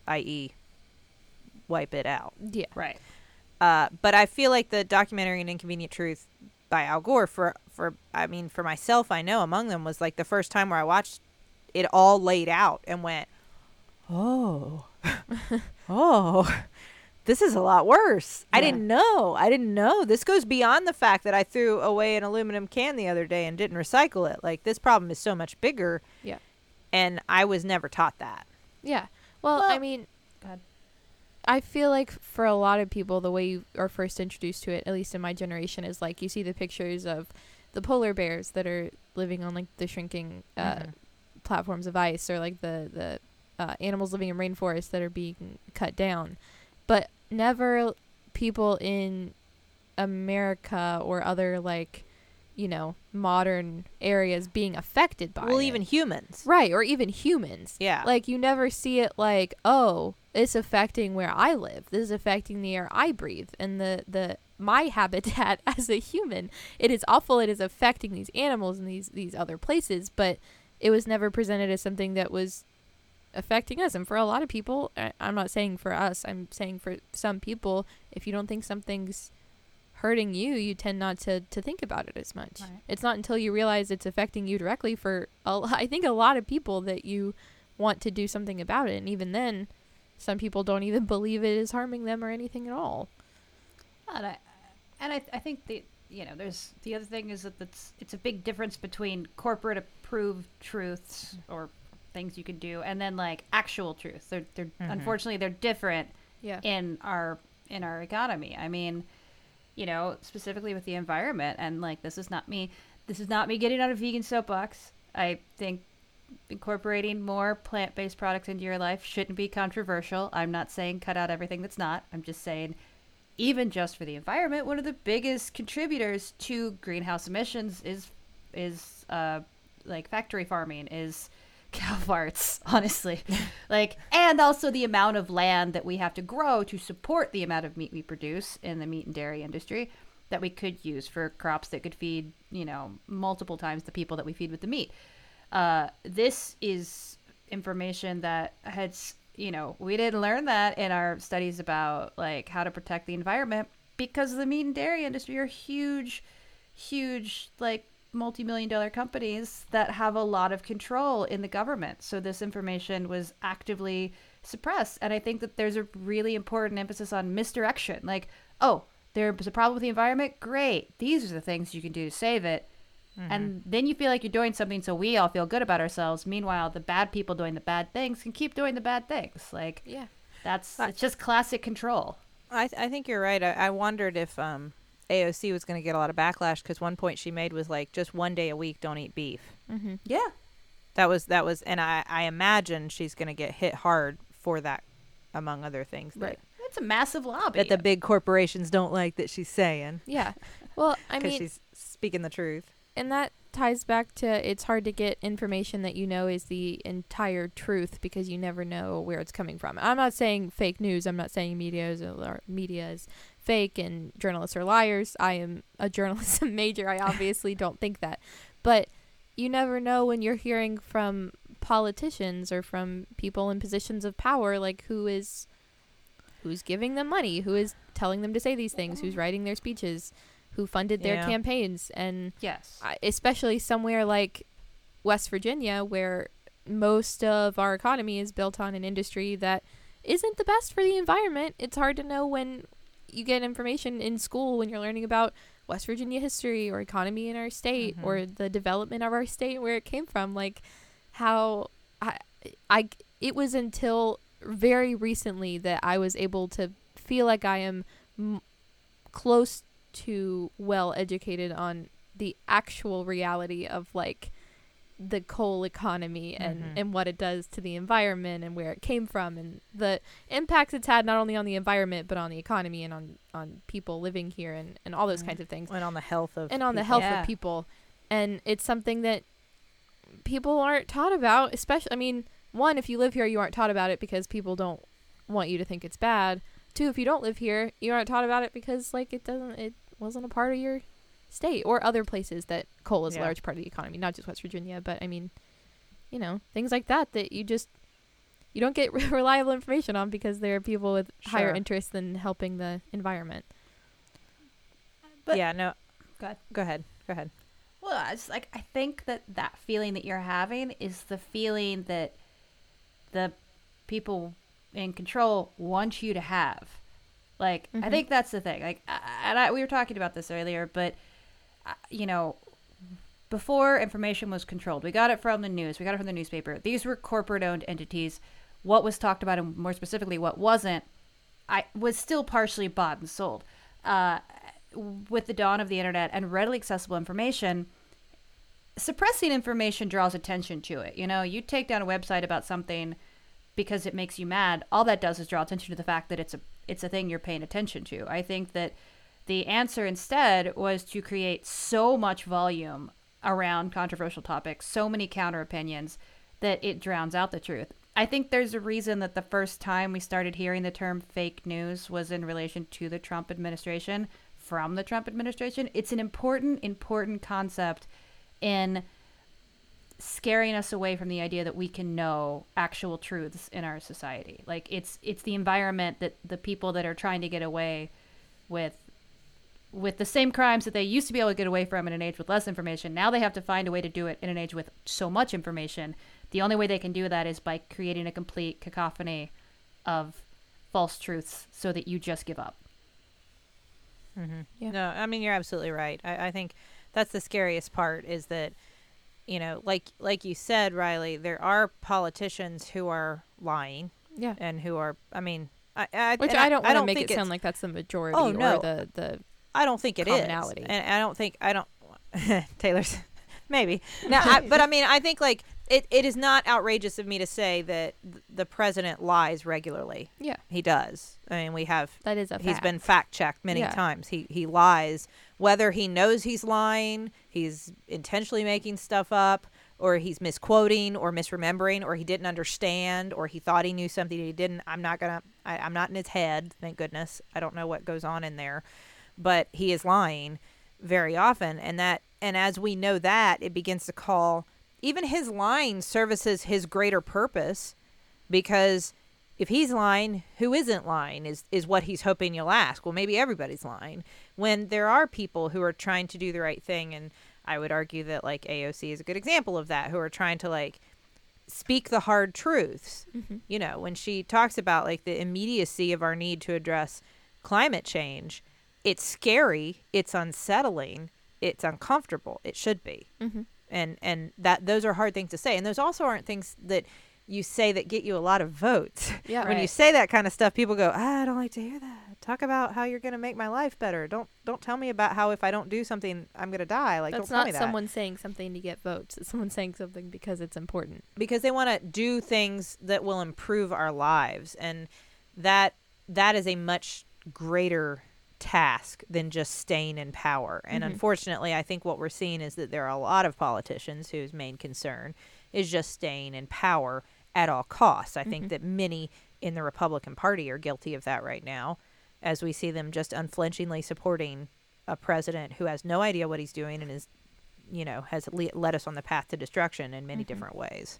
i.e., wipe it out. Yeah. Right. Uh, but I feel like the documentary "An Inconvenient Truth" by Al Gore for for I mean for myself, I know among them was like the first time where I watched it all laid out and went, oh, oh. This is a lot worse. I didn't know. I didn't know. This goes beyond the fact that I threw away an aluminum can the other day and didn't recycle it. Like this problem is so much bigger. Yeah. And I was never taught that. Yeah. Well, I mean, Go ahead. I feel like for a lot of people, the way you are first introduced to it, at least in my generation, is like you see the pictures of the polar bears that are living on like the shrinking uh, Mhm. platforms of ice, or like the the uh, animals living in rainforests that are being cut down, but never people in America or other like you know modern areas being affected by Well, it. even humans. right or even humans Yeah. like you never see it like, oh, it's affecting where I live. This is affecting the air I breathe and the the my habitat as a human. It is awful. It is affecting these animals and these these other places, but it was never presented as something that was affecting us. And for a lot of people, I, I'm not saying for us. I'm saying for some people, if you don't think something's hurting you, you tend not to, to think about it as much. Right. It's not until you realize it's affecting you directly for a, I think a lot of people that you want to do something about it. And even then, some people don't even believe it is harming them or anything at all. And I, and I, I think the you know there's the other thing is that it's it's a big difference between corporate approved truths mm. or things you can do and then like actual truth. They're they're unfortunately they're different Yeah. in our in our economy. I mean, you know, specifically with the environment and like this is not me this is not me getting on a vegan soapbox. I think incorporating more plant-based products into your life shouldn't be controversial. I'm not saying cut out everything that's not. I'm just saying even just for the environment, one of the biggest contributors to greenhouse emissions is is uh like factory farming is cow farts, honestly. like and also the amount of land that we have to grow to support the amount of meat we produce in the meat and dairy industry that we could use for crops that could feed, you know, multiple times the people that we feed with the meat. Uh, this is information that had, you know, we didn't learn that in our studies about like how to protect the environment because the meat and dairy industry are huge, huge, like multi-million dollar companies that have a lot of control in the government. So this information was actively suppressed. And I think that there's a really important emphasis on misdirection. Like, oh, there's a problem with the environment. Great. These are the things you can do to save it. And then you feel like you're doing something so we all feel good about ourselves. Meanwhile, the bad people doing the bad things can keep doing the bad things. Like Yeah. that's it's just classic control. I, th- I think you're right. I, I wondered if um, AOC was going to get a lot of backlash because one point she made was like, just one day a week, don't eat beef. Mm-hmm. Yeah. That was that was, and I I imagine she's going to get hit hard for that, among other things. That, Right. It's a massive lobby. That the big corporations don't like that she's saying Yeah. Well, I because mean, she's speaking the truth. and that ties back to it's hard to get information that you know is the entire truth because you never know where it's coming from. I'm not saying fake news. I'm not saying media is media is fake and journalists are liars. I am a journalism major. I obviously don't think that, but you never know when you're hearing from politicians or from people in positions of power, like who is who's giving them money, who is telling them to say these things, who's mm-hmm. writing their speeches, who funded their Yeah. campaigns, and Yes. Especially somewhere like West Virginia, where most of our economy is built on an industry that isn't the best for the environment. It's hard to know when you get information in school when you're learning about West Virginia history or economy in our state Mhm. or the development of our state where it came from like how I I it was until very recently that I was able to feel like I am m- close to well educated on the actual reality of like the coal economy and Mhm. and what it does to the environment and where it came from and the impacts it's had not only on the environment but on the economy and on on people living here and and all those Mhm. kinds of things and on the health of and on the people. health Yeah. of people and it's something that people aren't taught about especially i mean one if you live here you aren't taught about it because people don't want you to think it's bad two if you don't live here you aren't taught about it because like it doesn't it wasn't a part of your state or other places that coal is Yeah. a large part of the economy not just west virginia but i mean you know things like that that you just you don't get reliable information on because there are people with higher Sure. interests than helping the environment But- yeah, no. Go ahead. Go ahead. Go ahead. Well, it's like I think that that feeling that you're having is the feeling that the people in control want you to have. Like I Mhm. think that's the thing. Like, and I, we were talking about this earlier, but uh, you know, before information was controlled, we got it from the news, we got it from the newspaper. These were corporate-owned entities. What was talked about, and more specifically, what wasn't, I was still partially bought and sold. Uh, with the dawn of the internet and readily accessible information, suppressing information draws attention to it. You know, you take down a website about something because it makes you mad. All that does is draw attention to the fact that it's a it's a thing you're paying attention to. I think that the answer instead was to create so much volume around controversial topics, so many counter opinions that it drowns out the truth. I think there's a reason that the first time we started hearing the term fake news was in relation to the Trump administration from the Trump administration. It's an important, important concept in scaring us away from the idea that we can know actual truths in our society. Like it's it's the environment that the people that are trying to get away with with the same crimes that they used to be able to get away from in an age with less information. Now they have to find a way to do it in an age with so much information. The only way they can do that is by creating a complete cacophony of false truths so that you just give up. Mm-hmm. Yeah. No, I mean you're absolutely right. I, I think that's the scariest part is that, you know, like like you said, Rileigh, there are politicians who are lying yeah and who are. I mean, I, I Which I don't want to don't make it sound like that's the majority Oh, no. or the, the I don't think it is, commonality. and I don't think I don't. Teylor's maybe no, I, but I mean I think like it, it is not outrageous of me to say that th- the president lies regularly. yeah He does. I mean we have that is a he's fact. been fact checked many Yeah. times. He he lies whether he knows he's lying, he's intentionally making stuff up, or he's misquoting or misremembering, or he didn't understand, or he thought he knew something he didn't. I'm not gonna. I, I'm not in his head. Thank goodness. I don't know what goes on in there, but he is lying very often, and that and as we know that, it begins to call even his lying services his greater purpose because if he's lying, who isn't lying is is what he's hoping you'll ask. Well, maybe everybody's lying. When there are people who are trying to do the right thing, and I would argue that like AOC is a good example of that, who are trying to like speak the hard truths. Mhm. You know, when she talks about like the immediacy of our need to address climate change, it's scary, it's unsettling, it's uncomfortable. It should be Mhm. And and that those are hard things to say. And those also aren't things that you say that get you a lot of votes. Yeah. when you say that kind of stuff people go ah, i don't like to hear that. Talk about how you're going to make my life better. Don't don't tell me about how if i don't do something i'm going to die. Like That's don't tell me not that. someone saying something to get votes. It's someone saying something because it's important. because they want to do things that will improve our lives. And that that is a much greater task than just staying in power and Mhm. unfortunately i think what we're seeing is that there are a lot of politicians whose main concern is just staying in power at all costs i think Mhm. that many in the republican party are guilty of that right now as we see them just unflinchingly supporting a president who has no idea what he's doing and is you know has le- led us on the path to destruction in many Mhm. different ways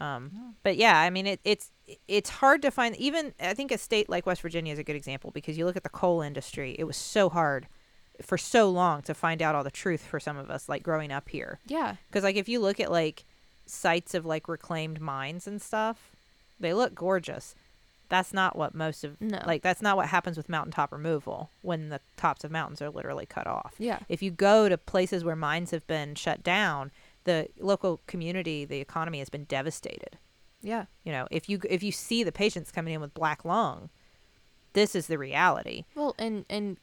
um, but yeah, I mean, it, it's it's hard to find. Even I think a state like West Virginia is a good example because you look at the coal industry. It was so hard for so long to find out all the truth for some of us, like growing up here. Yeah. Because like if you look at like sites of like reclaimed mines and stuff, they look gorgeous, That's not what most of No. like that's not what happens with mountaintop removal when the tops of mountains are literally cut off. Yeah. If you go to places where mines have been shut down, the local community, the economy has been devastated. Yeah. You know, if you if you see the patients coming in with black lung, this is the reality. Well, and and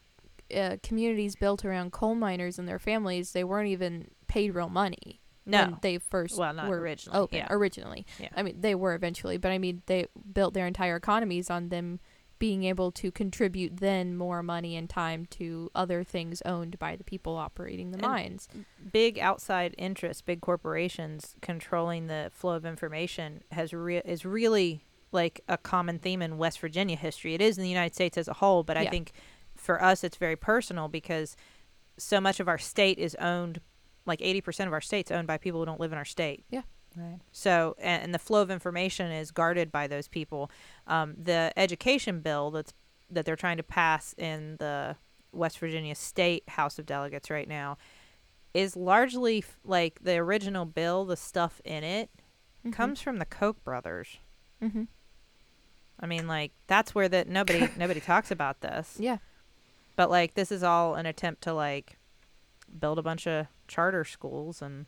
uh, communities built around coal miners and their families, they weren't even paid real money No. when they first Well, not were originally, open. yeah. Originally, Yeah. I mean, they were eventually, but I mean, they built their entire economies on them being able to contribute then more money and time to other things owned by the people operating the And- mines. big outside interests, big corporations controlling the flow of information has re- is really like a common theme in West Virginia history. It is in the United States as a whole, but I Yeah. think for us it's very personal because so much of our state is owned like 80% of our state's owned by people who don't live in our state. Right. So, and, and the flow of information is guarded by those people. Um, the education bill that's that they're trying to pass in the West Virginia State House of Delegates right now is largely f- like the original bill. The stuff in it Mhm. comes from the Koch brothers. Mm-hmm. I mean, like that's where that nobody nobody talks about this. Yeah. But like this is all an attempt to like build a bunch of charter schools and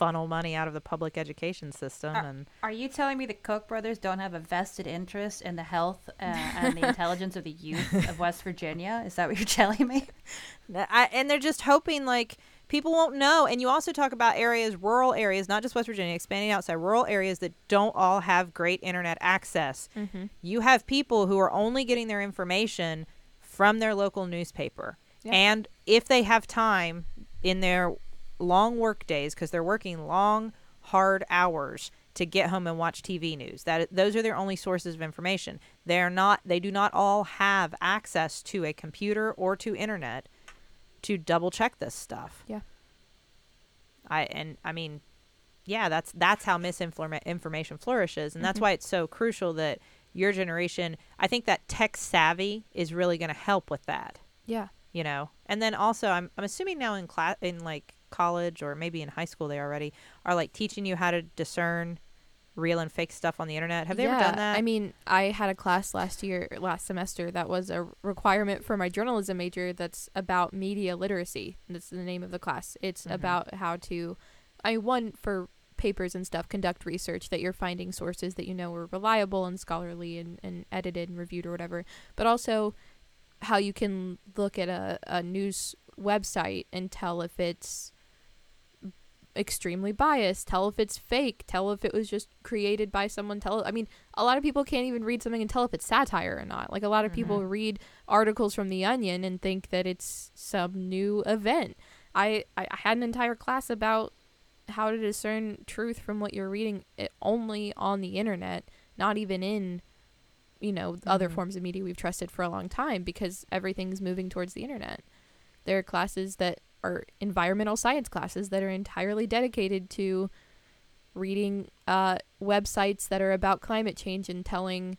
funnel money out of the public education system Are- and Are you telling me the Koch brothers don't have a vested interest in the health uh, and the intelligence of the youth of West Virginia? Is that what you're telling me? I, and they're just hoping like people won't know. And you also talk about areas, rural areas, not just West Virginia, expanding outside rural areas that don't all have great internet access. Mm-hmm. You have people who are only getting their information from their local newspaper. Yeah. And if they have time in their long work days, because they're working long, hard hours to get home and watch TV news, that those are their only sources of information. They are not. They do not all have access to a computer or to internet to double check this stuff. Yeah. I and I mean, yeah, that's that's how misinformation flourishes, and that's Mhm. why it's so crucial that your generation. I think that tech savvy is really going to help with that. Yeah. You know, and then also I'm I'm assuming now in class in like college or maybe in high school they already are like teaching you how to discern real and fake stuff on the internet. Have they ever done that? I mean, I had a class last year, last semester, that was a requirement for my journalism major that's about media literacy. That's the name of the class. It's Mhm. about how to, I one, for papers and stuff, conduct research that you're finding sources that you know are reliable and scholarly and, and edited and reviewed or whatever, but also how you can look at a, a news website and tell if it's extremely biased, tell if it's fake, tell if it was just created by someone, tell I mean, a lot of people can't even read something and tell if it's satire or not. Like a lot of people read articles from the Onion and think that it's some new event. I I had an entire class about how to discern truth from what you're reading it only on the internet, not even in you know, other Mhm. forms of media we've trusted for a long time because everything's moving towards the internet. There are classes that are environmental science classes that are entirely dedicated to reading uh, websites that are about climate change and telling,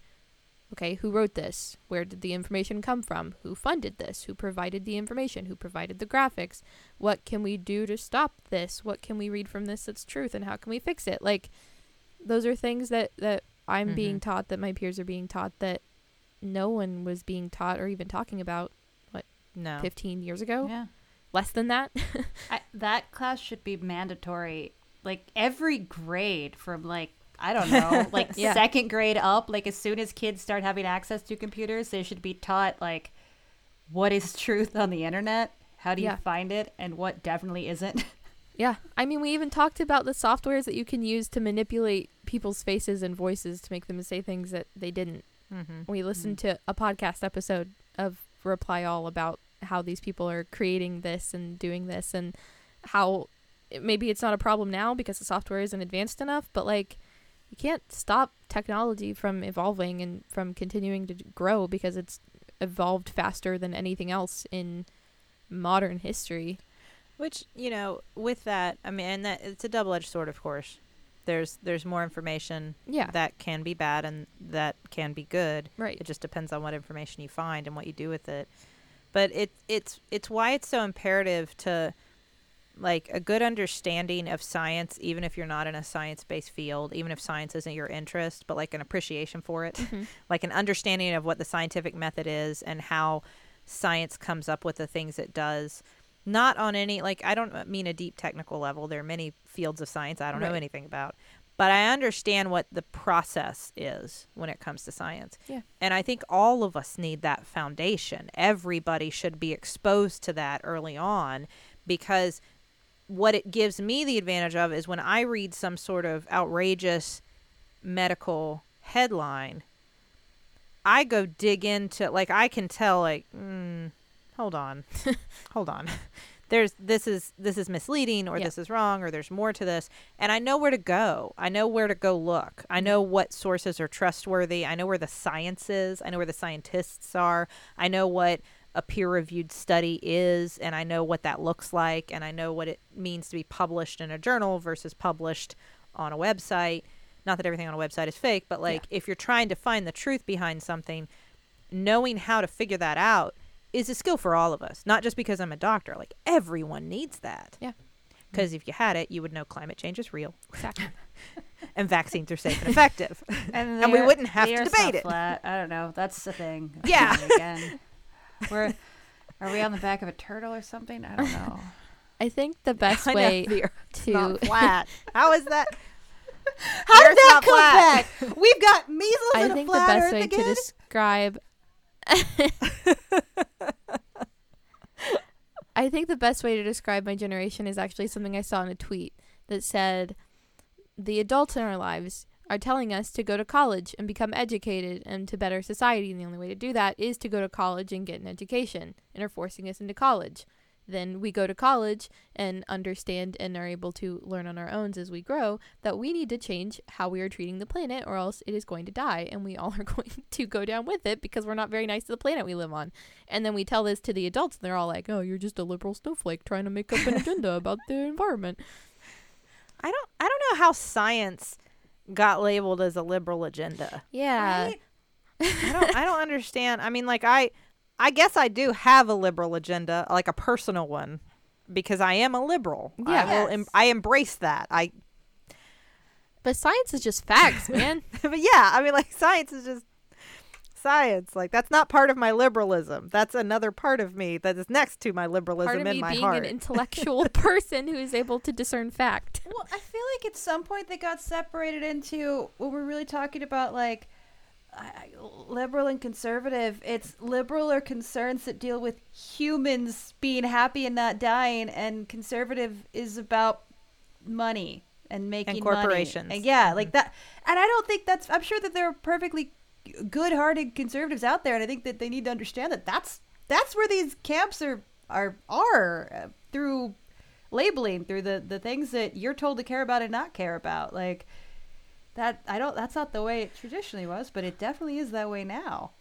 okay, who wrote this? Where did the information come from? Who funded this? Who provided the information? Who provided the graphics? What can we do to stop this? What can we read from this that's truth? And how can we fix it? Like, those are things that, that I'm being Mhm. taught, that my peers are being taught, that no one was being taught or even talking about no. 15 years ago. Yeah. Less than that. I, that class should be mandatory. Like every grade from like I don't know, like Yeah. second grade up. Like as soon as kids start having access to computers, they should be taught like what is truth on the internet, how do you Yeah. find it, and what definitely isn't. Yeah, I mean, we even talked about the softwares that you can use to manipulate people's faces and voices to make them say things that they didn't. Mm-hmm. We listened to a podcast episode of Reply All about how these people are creating this and doing this and how maybe it's not a problem now because the software isn't advanced enough, but like you can't stop technology from evolving and from continuing to grow because it's evolved faster than anything else in modern history. Which you know, with that, I mean, and that it's a double-edged sword, of course. There's there's more information Yeah. that can be bad and that can be good. right. It just depends on what information you find and what you do with it. But it it's it's why it's so imperative to like a good understanding of science, even if you're not in a science based field, even if science isn't your interest, but like an appreciation for it, Mhm. like an understanding of what the scientific method is and how science comes up with the things it does. Not on any, like, I don't mean a deep technical level. There are many fields of science I don't know anything about, but I understand what the process is when it comes to science. Yeah. And I think all of us need that foundation. Everybody should be exposed to that early on because what it gives me the advantage of is when I read some sort of outrageous medical headline, I go dig into like I can tell like mm, hold on. hold on. There's this is this is misleading or Yeah. this is wrong or there's more to this and I know where to go. I know where to go look. I know what sources are trustworthy. I know where the science is. I know where the scientists are. I know what a peer reviewed study is and I know what that looks like and I know what it means to be published in a journal versus published on a website. Not that everything on a website is fake, but like if you're trying to find the truth behind something, knowing how to figure that out is a skill for all of us. Not just because I'm a doctor. Like everyone needs that. Yeah. Because if you had it, you would know climate change is real Exactly. and vaccines are safe and effective. And, And we wouldn't have to debate it. Flat. I don't know. That's the thing. Yeah. Again, we're are we on the back of a turtle or something? I don't know. I think the best I way the Earth's to not flat. How is that? How The did that come flat. back? We've got measles I and a think the flat best Earth way again. to describe I think the best way to describe my generation is actually something I saw in a tweet that said the adults in our lives are telling us to go to college and become educated and to better society and the only way to do that is to go to college and get an education and are forcing us into college. Then we go to college and understand and are able to learn on our own as we grow that we need to change how we are treating the planet or else it is going to die and we all are going to go down with it because we're not very nice to the planet we live on. And then we tell this to the adults and they're all like, "Oh, you're just a liberal snowflake trying to make up an agenda about the environment." I don't I don't know how science got labeled as a liberal agenda. Yeah. Right? I don't I don't understand. I mean like I I guess I do have a liberal agenda, like a personal one, because I am a liberal. I Yeah. will em- I embrace that. I But science is just facts, man. but yeah, I mean like science is just science. Like that's not part of my liberalism. That's another part of me that is next to my liberalism Part of in me my being heart. an intellectual person who is able to discern fact. Well, I feel like at some point they got separated into when we're really talking about like I- liberal and conservative. It's liberal are concerns that deal with humans being happy and not dying, and conservative is about money and making money. corporations. And yeah, like that. And I don't think that's. I'm sure that there are perfectly good-hearted conservatives out there, and I think that they need to understand that that's that's where these camps are are are uh, through labeling through the the things that you're told to care about and not care about like that i don't that's not the way it traditionally was but it definitely is that way now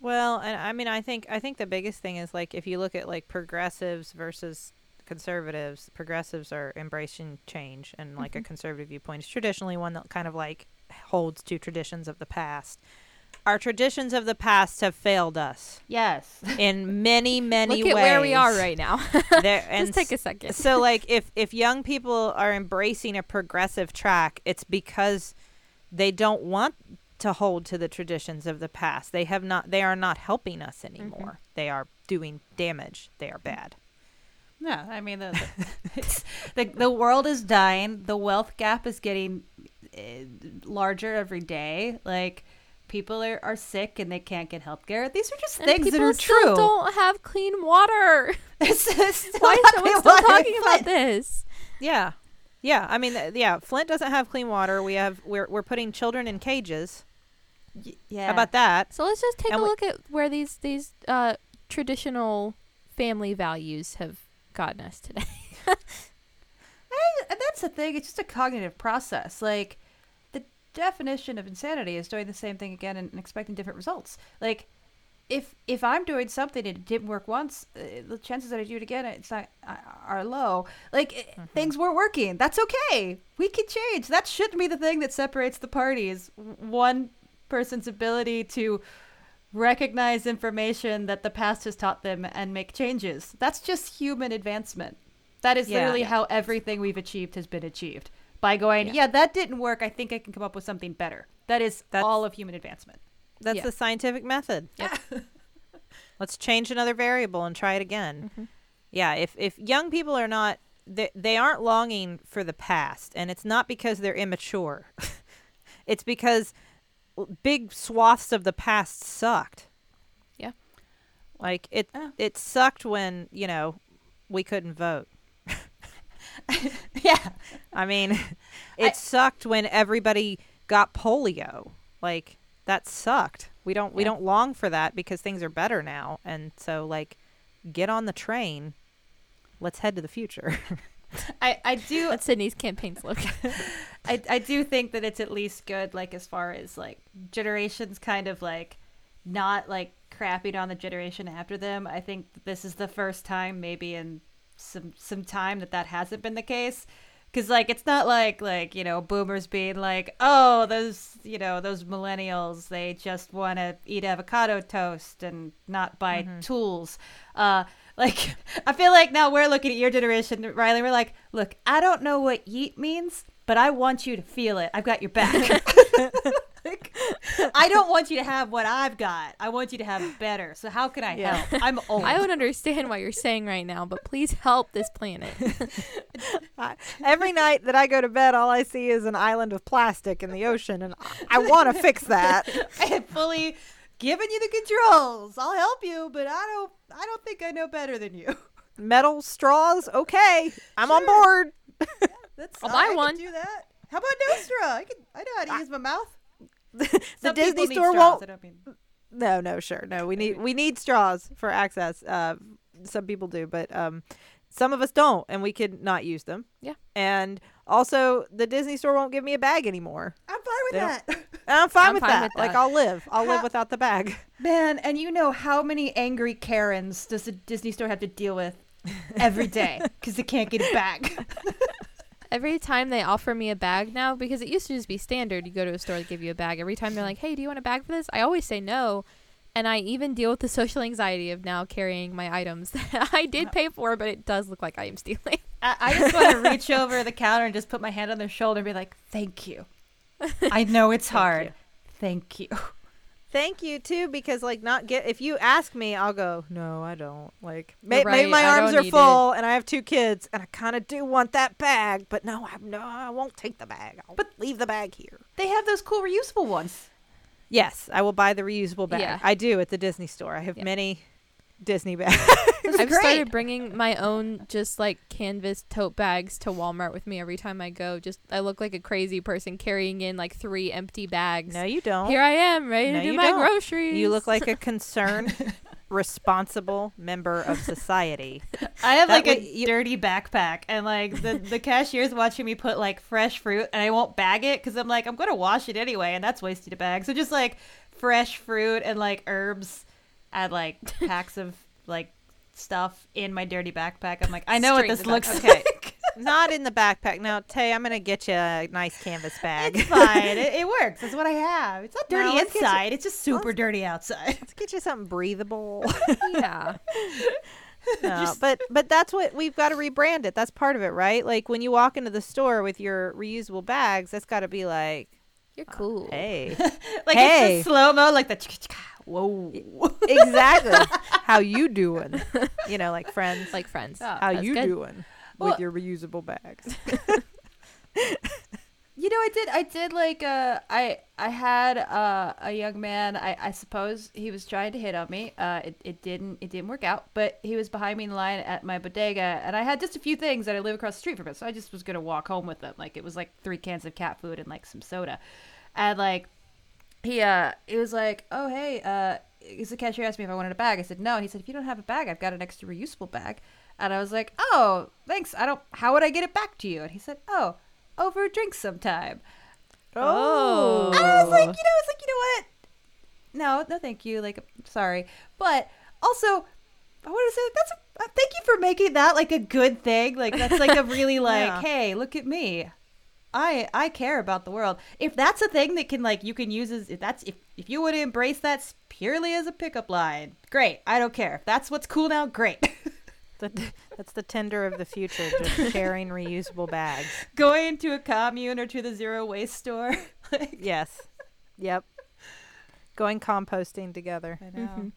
Well, and I mean, I think I think the biggest thing is like if you look at like progressives versus conservatives, progressives are embracing change, and like a mm-hmm. conservative viewpoint is traditionally one that kind of like holds to traditions of the past. Our traditions of the past have failed us yes in many, many Look ways. at where we are right now. There, and just take a second. so like if if young people are embracing a progressive track it's because they don't want to hold to the traditions of the past. They have not they are not helping us anymore. They are doing damage. They are bad. Yeah i mean the, the, it's, the, the world is dying. The wealth gap is getting uh, larger every day. Like people are, are sick and they can't get health care these are just And things that are still true. don't have clean water. It's just Why is not someone still talking about this? yeah yeah i mean th- yeah flint doesn't have clean water we have we're, we're putting children in cages Y- yeah how about that So let's just take And a we- look at where these these uh, traditional family values have gotten us today. And that's the thing. It's just a cognitive process. Like the definition of insanity is doing the same thing again and, and expecting different results. Like if if I'm doing something and it didn't work once, uh, the chances that I do it again it's not uh, are low. Like uh, things weren't working. That's okay. We can change. That shouldn't be the thing that separates the parties. One person's ability to recognize information that the past has taught them and make changes. That's just human advancement. That is Yeah. literally Yeah. how everything we've achieved has been achieved. By going, Yeah. yeah. that didn't work. I think I can come up with something better. That is That's- all of human advancement. That's Yeah. the scientific method. Yep. Let's change another variable and try it again. Mhm. Yeah, if if young people are not they, they aren't longing for the past and it's not because they're immature. it's because big swaths of the past sucked. Yeah. Like it Yeah. it sucked when, you know, we couldn't vote. yeah. I mean, it sucked when everybody got polio. Like that sucked. We don't we Yeah. don't long for that because things are better now. And so like get on the train. Let's head to the future. I, I do That's Sydnee's campaign slogan. I, I do think that it's at least good like as far as like generations kind of like not like crapping on the generation after them i think this is the first time maybe in some some time that that hasn't been the case because like it's not like like you know boomers being like oh those you know those millennials they just want to eat avocado toast and not buy tools. Uh like i feel like now we're looking at your generation Rileigh we're like look i don't know what yeet means but i want you to feel it. I've got your back Like, i don't want you to have what i've got i want you to have better so how can i Yeah. help i'm old I would understand what you're saying right now, but please help this planet. I, every night that I go to bed, all I see is an island of plastic in the ocean, and I, I want to fix that. I have fully given you the controls. I'll help you, but I don't. I don't think I know better than you. Metal straws, okay, I'm on Sure. board. That's I'll I buy can one. do that. How about no straw? I can. I know how to use my mouth. The Disney store straws, won't. Mean. No, no, sure, no. We need we need straws for access. Uh, some people do, but um, some of us don't, and we could not use them. Yeah. And also, the Disney store won't give me a bag anymore. I'm fine with They that. I'm fine I'm with fine that. with Like. I'll live. I'll live without the bag. Man, and you know how many angry Karens does the Disney store have to deal with every day because they can't get it back. Every time they offer me a bag now, because it used to just be standard, you go to a store, they give you a bag. Every time they're like, hey, do you want a bag for this? I always say no. And I even deal with the social anxiety of now carrying my items that I did uh, pay for, but it does look like I am stealing. I, I just want to reach over the counter and just put my hand on their shoulder and be like, "Thank you. I know it's hard. you. Thank you." Thank you too, because like not get if you ask me, I'll go. No, I don't. Like may, You're maybe my I arms are full, and I have two kids, and I kind of do want that bag, but no, I no, I won't take the bag. I'll But- leave the bag here. They have those cool reusable ones. Yes, I will buy the reusable bag. Yeah. I do at the Disney store. I have Yeah. many Disney bags. I've great. started bringing my own just like canvas tote bags to Walmart with me every time I go. Just I look like a crazy person carrying in like three empty bags. no, you don't. Here I am, ready No, to do you my don't. groceries. You look like a concerned, responsible member of society. I have That like a would- you- dirty backpack, and like the the cashier's watching me put like fresh fruit, and I won't bag it because I'm like I'm gonna wash it anyway, and that's wasting a bag. So just like fresh fruit and like herbs, and like packs of like stuff in my dirty backpack. I'm like I know what this looks that. Okay. like. Not in the backpack. Now, Tay, I'm gonna get you a nice canvas bag. It's fine. It, it works. That's what I have. It's not dirty let's get you- inside. It's just super dirty outside. Let's get you something breathable. yeah. No, Just- but but that's what we've got to rebrand it. That's part of it, right? Like when you walk into the store with your reusable bags, that's got to be like, You're uh, cool. hey, like Hey. it's slow mo, like the chicka-chicka. Whoa. exactly. How you doing? You know, like friends. Like friends. Oh, how you good. doing Well- with your reusable bags? You know, I did. I did like. Uh, I I had uh, a young man. I, I suppose he was trying to hit on me. Uh, it, it didn't. It didn't work out. But he was behind me in line at my bodega, and I had just a few things that I live across the street from it. So I just was gonna walk home with them. Like it was like three cans of cat food and like some soda, and like he uh he was like, oh hey, uh, is the cashier asked me if I wanted a bag. I said no, and he said if you don't have a bag, I've got an extra reusable bag. And I was like, oh, thanks. I don't. How would I get it back to you? And he said, oh, over a drink sometime. Oh. And I was like, you know, it's like, you know what? No, no, thank you. Like, I'm sorry, but also, I want to say that's a, uh, thank you for making that like a good thing. Like that's like a really like, Yeah. hey, look at me. I I care about the world. If that's a thing that can like you can use as if that's if if you would embrace that purely as a pickup line, great. I don't care. If that's what's cool now, great. The, that's the Tinder of the future, just sharing reusable bags. Going to a commune or to the zero waste store. like, Yes. Yep. Going composting together. I know. Mhm.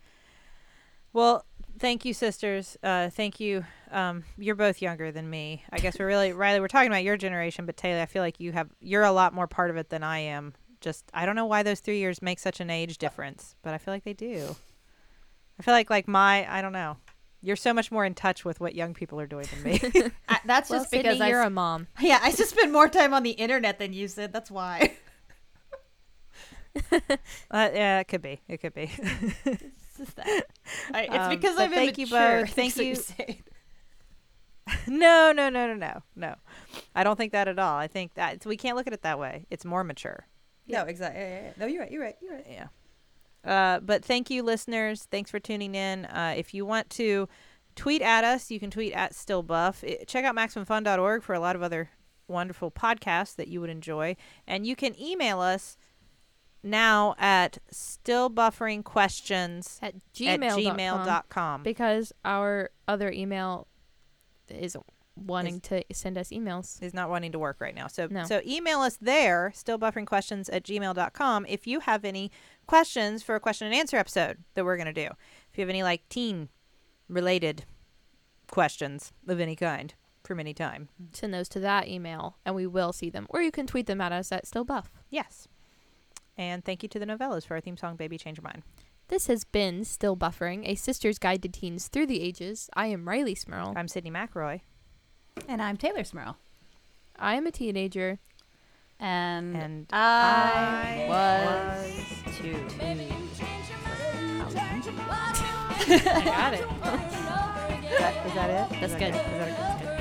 Well, thank you, sisters. Uh, thank you. Um, you're both younger than me. I guess we're really Rileigh. We're talking about your generation, but Teylor, I feel like you have you're a lot more part of it than I am. Just I don't know why those three years make such an age difference, but I feel like they do. I feel like like my I don't know. You're so much more in touch with what young people are doing than me. I, that's Well, just because Sydnee, I you're s- a mom. yeah I just spend more time on the internet than you said. That's why. uh, yeah, it could be. It could be. It's just that. I, it's Um, because I'm thank you both. Thank you. no, no, no, no, no, no. I don't think that at all. I think that we can't look at it that way. It's more mature. No, exactly. Yeah, yeah, yeah. No, you're right. You're right. You're right. Yeah. Uh, but thank you, listeners. Thanks for tuning in. Uh, if you want to tweet at us, you can tweet at stillbuff. I- check out maximumfun.org for a lot of other wonderful podcasts that you would enjoy. And you can email us now at still stillbufferingquestions At at gmail.com. Because our other email is wanting to send us emails. is not wanting to work right now. So No. so email us there, stillbufferingquestions at gmail.com if you have any questions for a question and answer episode that we're gonna do. If you have any like teen related questions of any kind from any time. Send those to that email and we will see them. Or you can tweet them at us at stillbuff. Yes. And thank you to the Nouvellas for our theme song Baby Change Your Mind. This has been Still Buffering, a sister's guide to teens through the ages. I am Rileigh Smirl. I'm Sydnee McElroy. And I'm Teylor Smirl. I am a teenager. And, And I, I was, was too. I got it. Is that, is that it? That's Is that good. Is that a- that's good?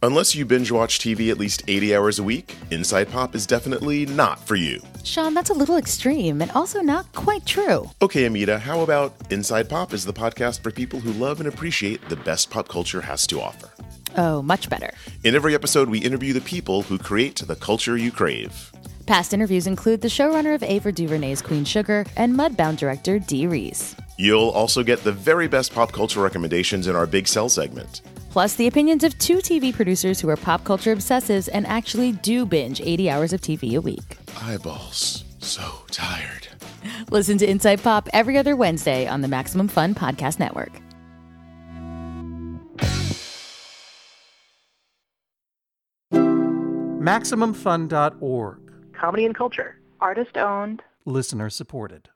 Unless you binge watch TV at least 80 hours a week, Inside Pop is definitely not for you. Sean, that's a little extreme and also not quite true. Okay, Amita, how about Inside Pop is the podcast for people who love and appreciate the best pop culture has to offer? Oh, much better. In every episode, we interview the people who create the culture you crave. Past interviews include the showrunner of Ava DuVernay's Queen Sugar and Mudbound director Dee Rees. You'll also get the very best pop culture recommendations in our Big Sell segment. Plus, the opinions of two TV producers who are pop culture obsessives and actually do binge 80 hours of TV a week. Eyeballs, so tired. Listen to Inside Pop every other Wednesday on the Maximum Fun Podcast Network. MaximumFun.org. comedy and culture. Artist owned. Listener supported.